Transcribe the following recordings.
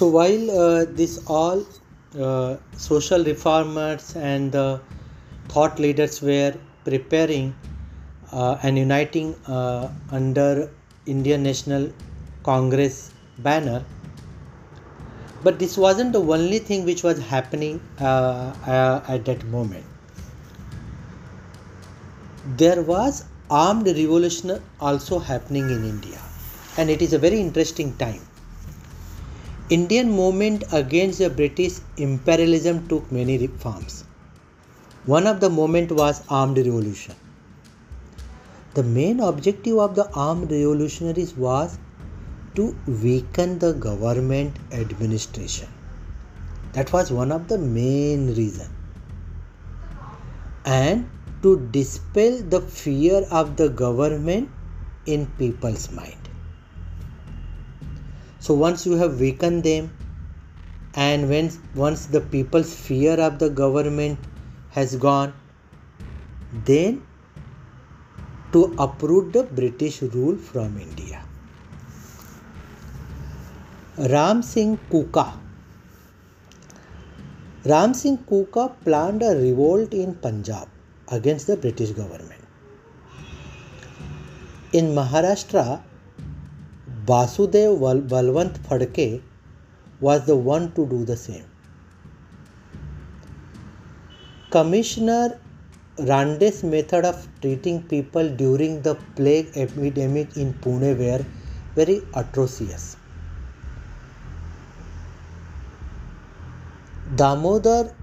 So while uh, this all uh, social reformers and the thought leaders were preparing uh, and uniting uh, under Indian National Congress banner, but this wasn't the only thing which was happening uh, uh, at that moment. There was armed revolution also happening in India, and it is a very interesting time Indian movement against the British imperialism took many reforms. One of the movement was armed revolution. The main objective of the armed revolutionaries was to weaken the government administration. That was one of the main reason. And to dispel the fear of the government in people's mind. So once you have weakened them, and when once the people's fear of the government has gone, then to uproot the British rule from India. Ram Singh Kuka. Ram Singh Kuka planned a revolt in Punjab against the British government. In Maharashtra, Vasudev Bal Balwant Phadke was the one to do the same commissioner Rand's method of treating people during the plague epidemic in Pune where very atrocious Damodar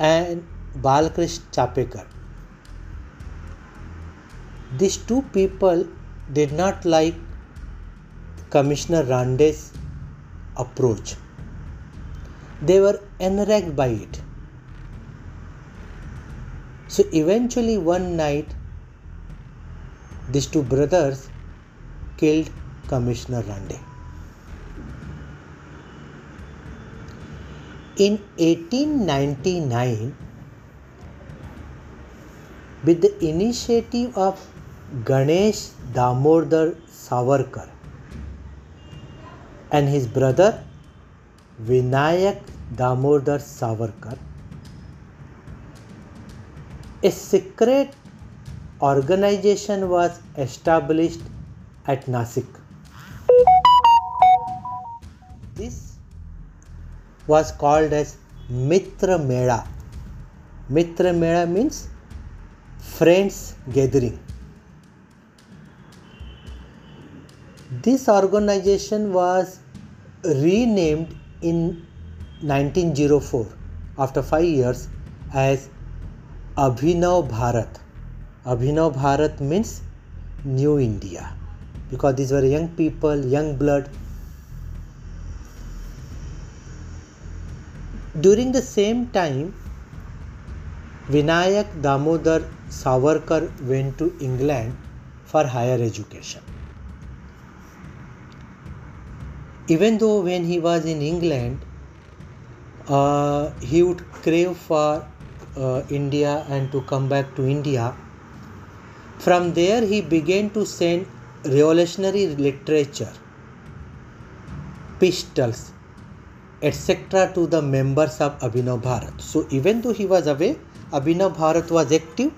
and Balkrishna Chapekar this two people did not like Commissioner Rande's approach. They were enraged by it. So eventually, one night, these two brothers killed Commissioner Rande. In 1899, with the initiative of Ganesh Damodar Savarkar, and his brother Vinayak Damodar Savarkar. A secret organization was established at Nasik. This was called as Mitra Mela. Mitra Mela means friends gathering. This organization was renamed in 1904 after 5 years as Abhinav Bharat. Abhinav Bharat means New India because these were young people, young blood. During the same time, Vinayak Damodar Savarkar went to England for higher education. Even though when he was in England, uh, he would crave for uh, India and to come back to India. From there, he began to send revolutionary literature, pistols, etc. to the members of Abhinav Bharat. So, even though he was away, Abhinav Bharat was active,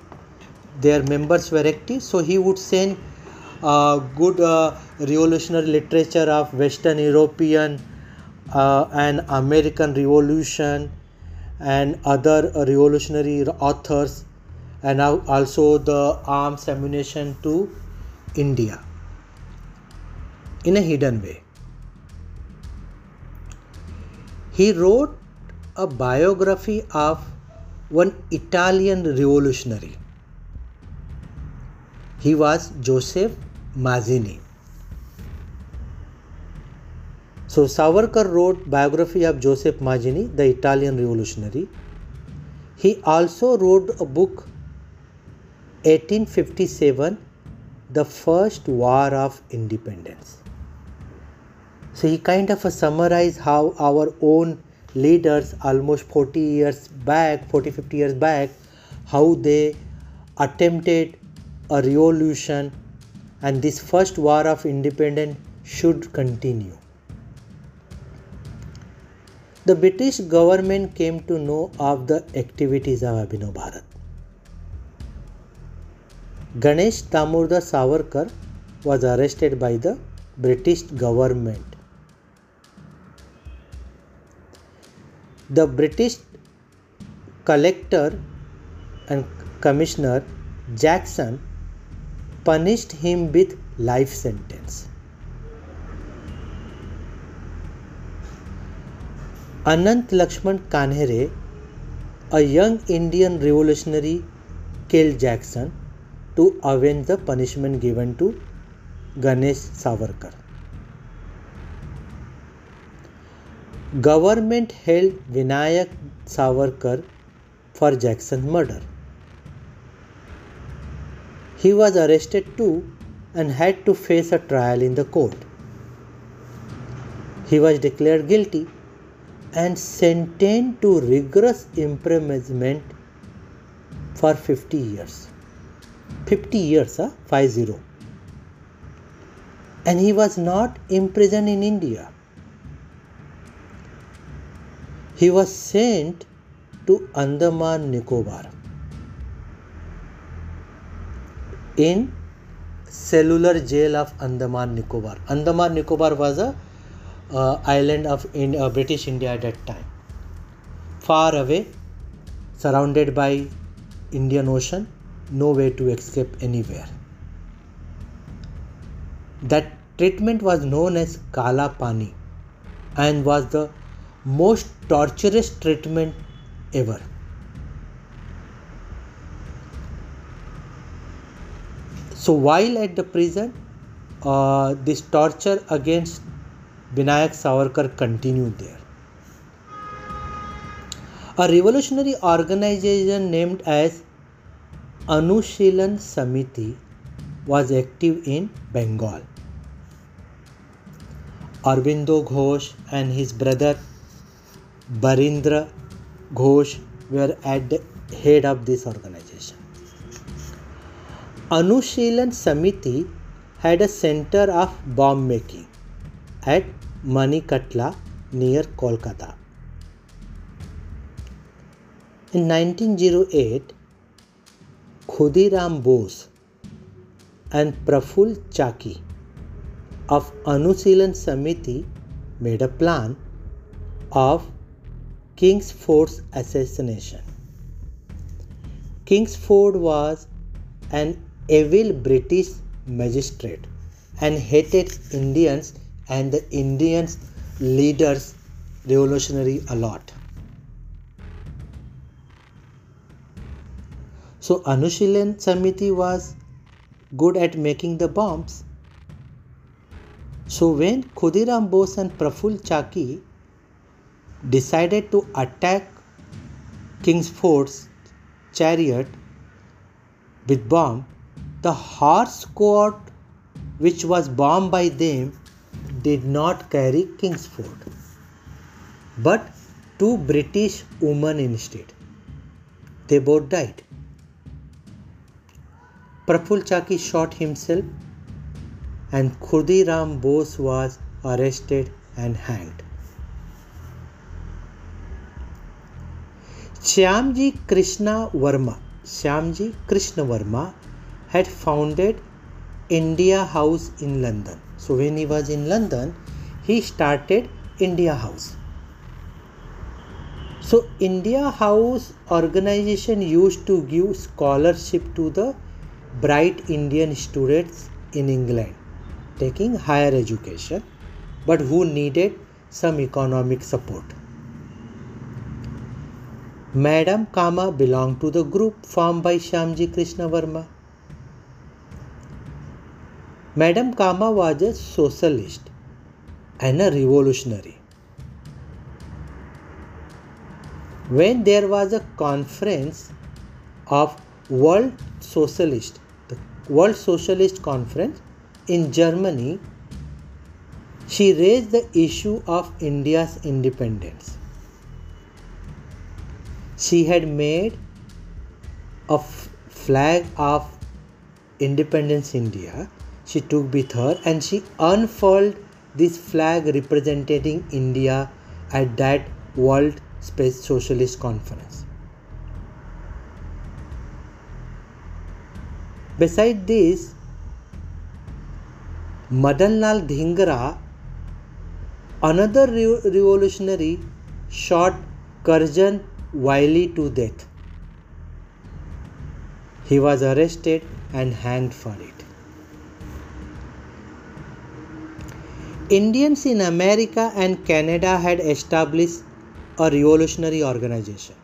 their members were active, so he would send good uh, revolutionary literature of Western European uh, and American Revolution and other revolutionary authors and also the arms ammunition to India in a hidden way. He wrote a biography of one Italian revolutionary. He was Joseph Mazzini. So Savarkar wrote biography of Joseph Mazzini, the Italian revolutionary. He also wrote a book 1857 the first war of independence. So he kind of summarized how our own leaders almost 40 years back, 40 50 years back, how they attempted a revolution and this first war of independence should continue. The British government came to know of the activities of Abhinav Bharat. Ganesh Damodar Savarkar was arrested by the British government. The British collector and commissioner Jackson punished him with life sentence. Anant Lakshman Kanhere, a young Indian revolutionary, killed Jackson to avenge the punishment given to Ganesh Savarkar. Government held Vinayak Savarkar for Jackson's murder. He was arrested too and had to face a trial in the court. He was declared guilty and sentenced to rigorous imprisonment for 50 years. 50 years, huh? 50. And he was not imprisoned in India. He was sent to Andaman Nicobar. In cellular jail of Andaman Nicobar. Andaman Nicobar was a uh, island of in, uh, British India at that time. Far away, surrounded by Indian Ocean, no way to escape anywhere. That treatment was known as Kala Pani and was the most torturous treatment ever. So while at the prison, uh, this torture against Vinayak Savarkar continued there. A revolutionary organization named as Anushilan Samiti was active in Bengal. Aurobindo Ghosh and his brother Barindra Ghosh were at the head of this organization. Anushilan Samiti had a center of bomb making at Manikatla near Kolkata. In 1908, Khudiram Bose and Praful Chaki of Anushilan Samiti made a plan of Kingsford's assassination. Kingsford was an evil British magistrate and hated Indians and the Indian leaders revolutionary a lot. So Anushilan Samiti was good at making the bombs. So when Khudiram Bose and Praful Chaki decided to attack Kingsford's chariot with bomb, the horse court which was bombed by them did not carry Kingsford, but two British women instead. They both died. Praful Chaki shot himself and Khudiram Bose was arrested and hanged. Shyamji Krishna Verma, Shyamji Krishna Verma had founded India House in London. So when he was in London, he started India House. So India House organization used to give scholarship to the bright Indian students in England taking higher education but who needed some economic support. Madam Cama belonged to the group formed by Shyamji Krishna Verma. Madam Cama was a socialist and a revolutionary. When there was a conference of World Socialist, the World Socialist Conference in Germany, she raised the issue of India's independence. She had made a flag of Independence India she took with her and she unfurled this flag representing India at that World Space Socialist Conference. Beside this, Madanlal Dhingra, another re- revolutionary, shot Curzon Wyllie to death. He was arrested and hanged for it. Indians in America and Canada had established a revolutionary organization.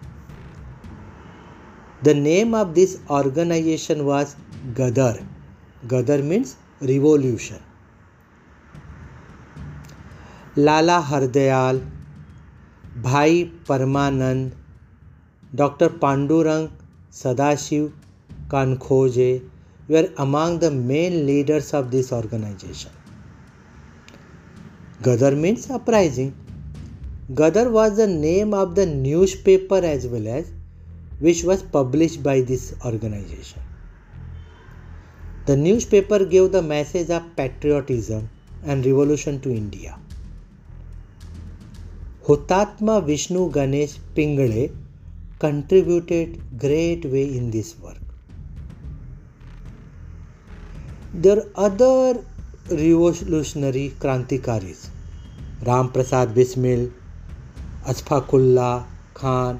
The name of this organization was Gadar. Gadar means revolution. Lala Hardayal, Bhai Parmanand, Dr. Pandurang Sadashiv Khankhoje were among the main leaders of this organization. Gadar means uprising. Gadar was the name of the newspaper as well as which was published by this organization. The newspaper gave the message of patriotism and revolution to India. Hutatma Vishnu Ganesh Pingale contributed great way in this work. There are other revolutionary Krantikaris Ramprasad Bismil Ashfaqulla Khan,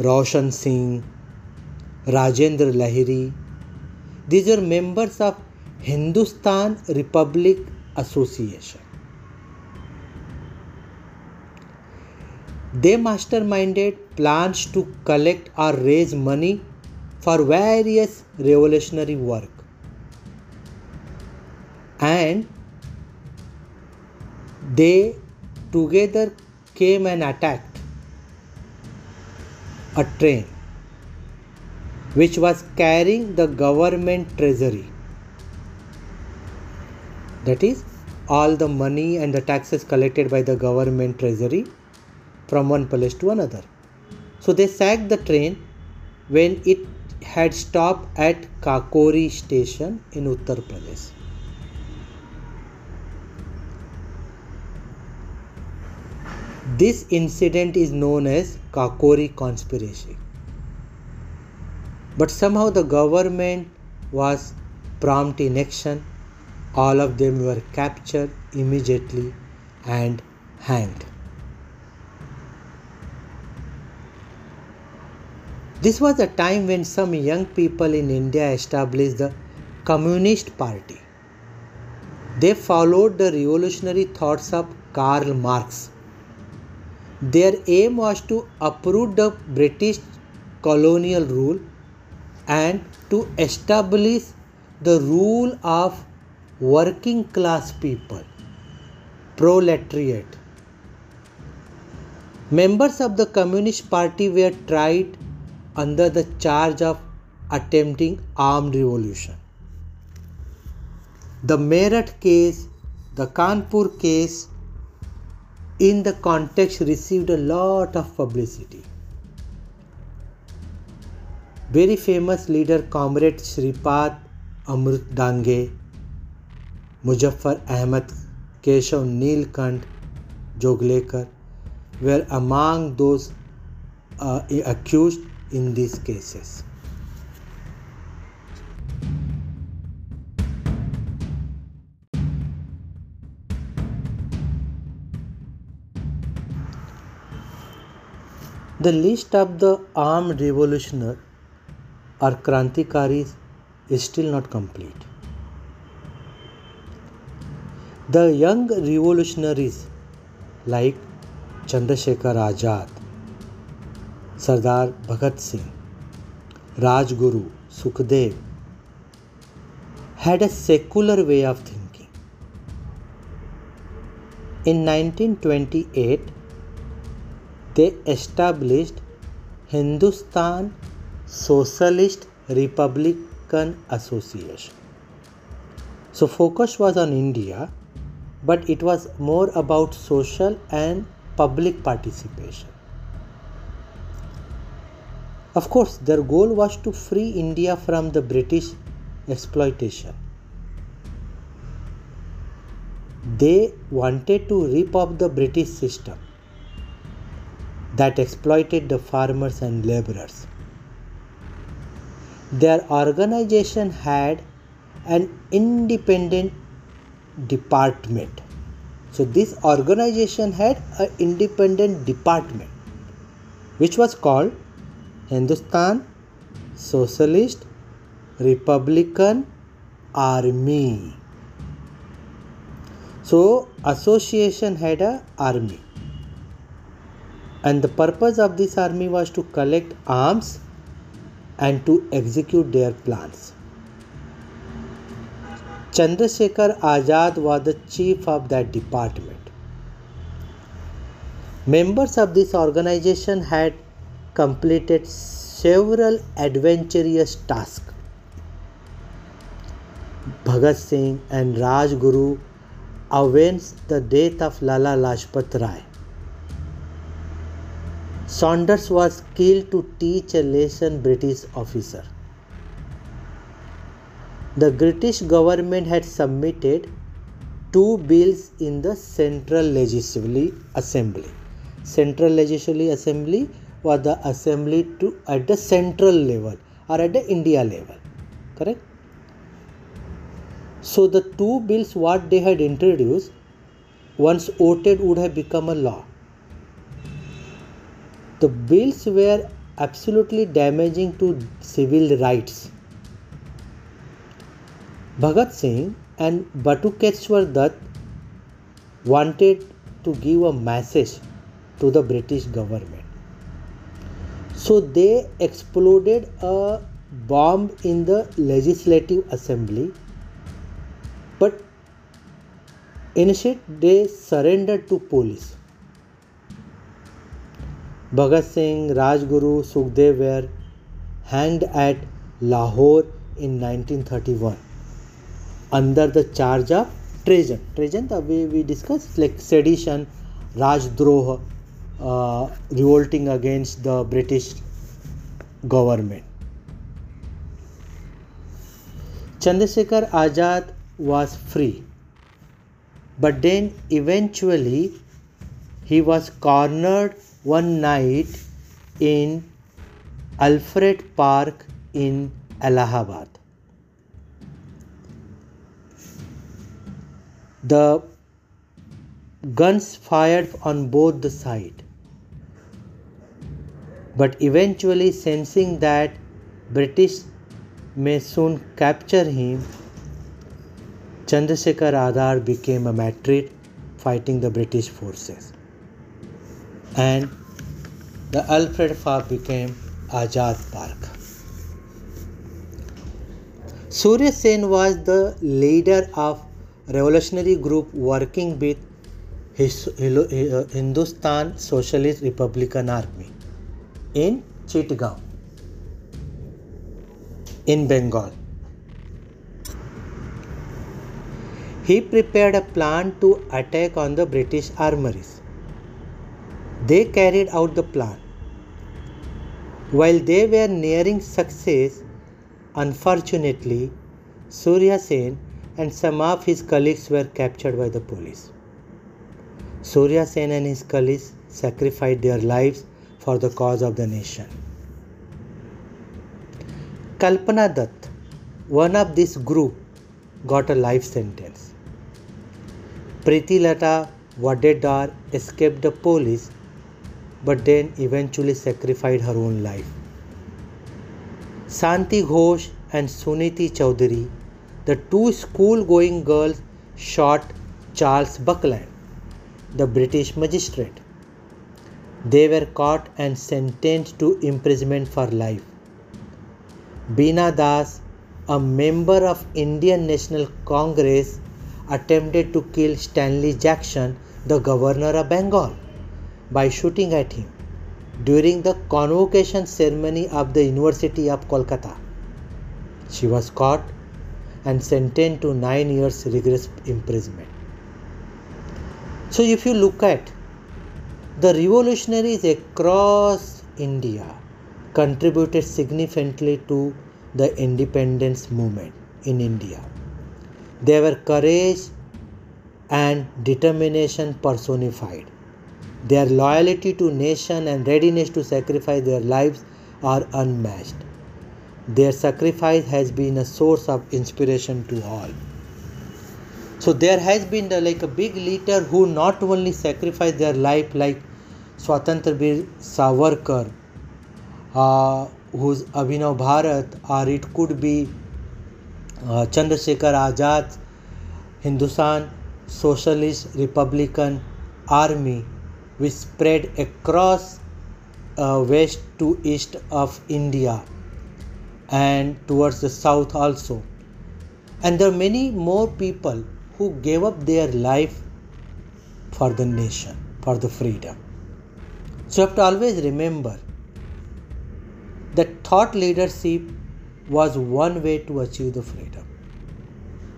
Roshan Singh, Rajendra Lahiri. These are members of Hindustan Republic Association they masterminded plans to collect और raise money for various revolutionary work and they together came and attacked a train which was carrying the government treasury. That is, all the money and the taxes collected by the government treasury from one place to another. So they sacked the train when it had stopped at Kakori station in Uttar Pradesh. This incident is known as Kakori conspiracy. But somehow the government was prompt in action. All of them were captured immediately and hanged. This was a time when some young people in India established the Communist Party. They followed the revolutionary thoughts of Karl Marx. Their aim was to uproot the British colonial rule and to establish the rule of working class people, proletariat. Members of the Communist Party were tried under the charge of attempting armed revolution. The Meerut case, the Kanpur case, in the context received a lot of publicity. Very famous leader Comrade Shripad Amrit Dange, Mujaffar Ahmad, Keshav Neelkant Joglekar were among those uh, accused in these cases. The list of the arm revolutionary और क्रांतिकारी is still not complete the young revolutionaries like Chandrashekhar Azad Sardar Bhagat Singh Rajguru Sukhdev had a secular way of thinking in 1928 they established Hindustan Socialist Republican Association. So focus was on India, but it was more about social and public participation. Of course, their goal was to free India from the British exploitation. They wanted to rip off the British system that exploited the farmers and laborers. Their organization had an independent department. So this organization had an independent department which was called Hindustan Socialist Republican Army. So association had a army and the purpose of this army was to collect arms and to execute their plans. Chandrasekhar Azad was the chief of that department. Members of this organization had completed several adventurous tasks. Bhagat Singh and Rajguru avenged the death of Lala Lajpat Rai. Saunders was killed to teach a lesson British officer. The British government had submitted two bills in the Central Legislative Assembly. Central Legislative Assembly was the assembly to at the central level or at the India level. Correct? So the two bills what they had introduced once voted would have become a law. The bills were absolutely damaging to civil rights. Bhagat Singh and Batukeshwar Dutt wanted to give a message to the British government. So they exploded a bomb in the Legislative Assembly, but instead they surrendered to police. Bhagat Singh, Rajguru, Sukhdev were hanged at Lahore in 1931 under the charge of treason. Treason the way we discuss like sedition राजद्रोह revolting against the British government Chandrashekhar Azad was free but then eventually he was cornered one night in Alfred Park in Allahabad. The guns fired on both the side. But eventually sensing that British may soon capture him, Chandrasekhar Azad became a martyr fighting the British forces and the Alfred Park became Azad Park. Surya Sen was the leader of revolutionary group working with his uh, Hindustan Socialist Republican Army in Chittagong in Bengal. He prepared a plan to attack on the British armories. They carried out the plan. While they were nearing success, unfortunately, Surya Sen and some of his colleagues were captured by the police. Surya Sen and his colleagues sacrificed their lives for the cause of the nation. Kalpana Dutt, one of this group, got a life sentence. Priti Lata Wadedar escaped the police but then eventually sacrificed her own life. Santi Ghosh and Suniti Chowdhury, the two school going girls, shot Charles Buckland, the British magistrate. They were caught and sentenced to imprisonment for life. Beena Das, a member of Indian National Congress, attempted to kill Stanley Jackson, the governor of Bengal by shooting at him during the convocation ceremony of the University of Kolkata. She was caught and sentenced to nine years rigorous imprisonment. So, if you look at the revolutionaries across India contributed significantly to the independence movement in India. They were courage and determination personified Their loyalty to nation and readiness to sacrifice their lives are unmatched. Their sacrifice has been a source of inspiration to all. So there has been the, like a big leader who not only sacrificed their life like Swatantra Bir Savarkar, uh, who's Abhinav Bharat, or it could be uh, Chandrasekhar Azad, Hindustan Socialist Republican Army, which spread across uh, west to east of India and towards the south also. And there are many more people who gave up their life for the nation, for the freedom. So you have to always remember that thought leadership was one way to achieve the freedom.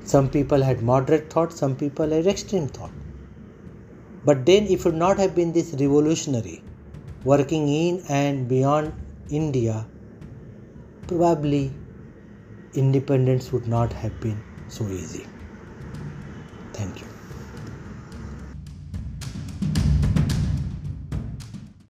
Some people had moderate thought, some people had extreme thought. But then, if it would not have been this revolutionary working in and beyond India, probably independence would not have been so easy. Thank you.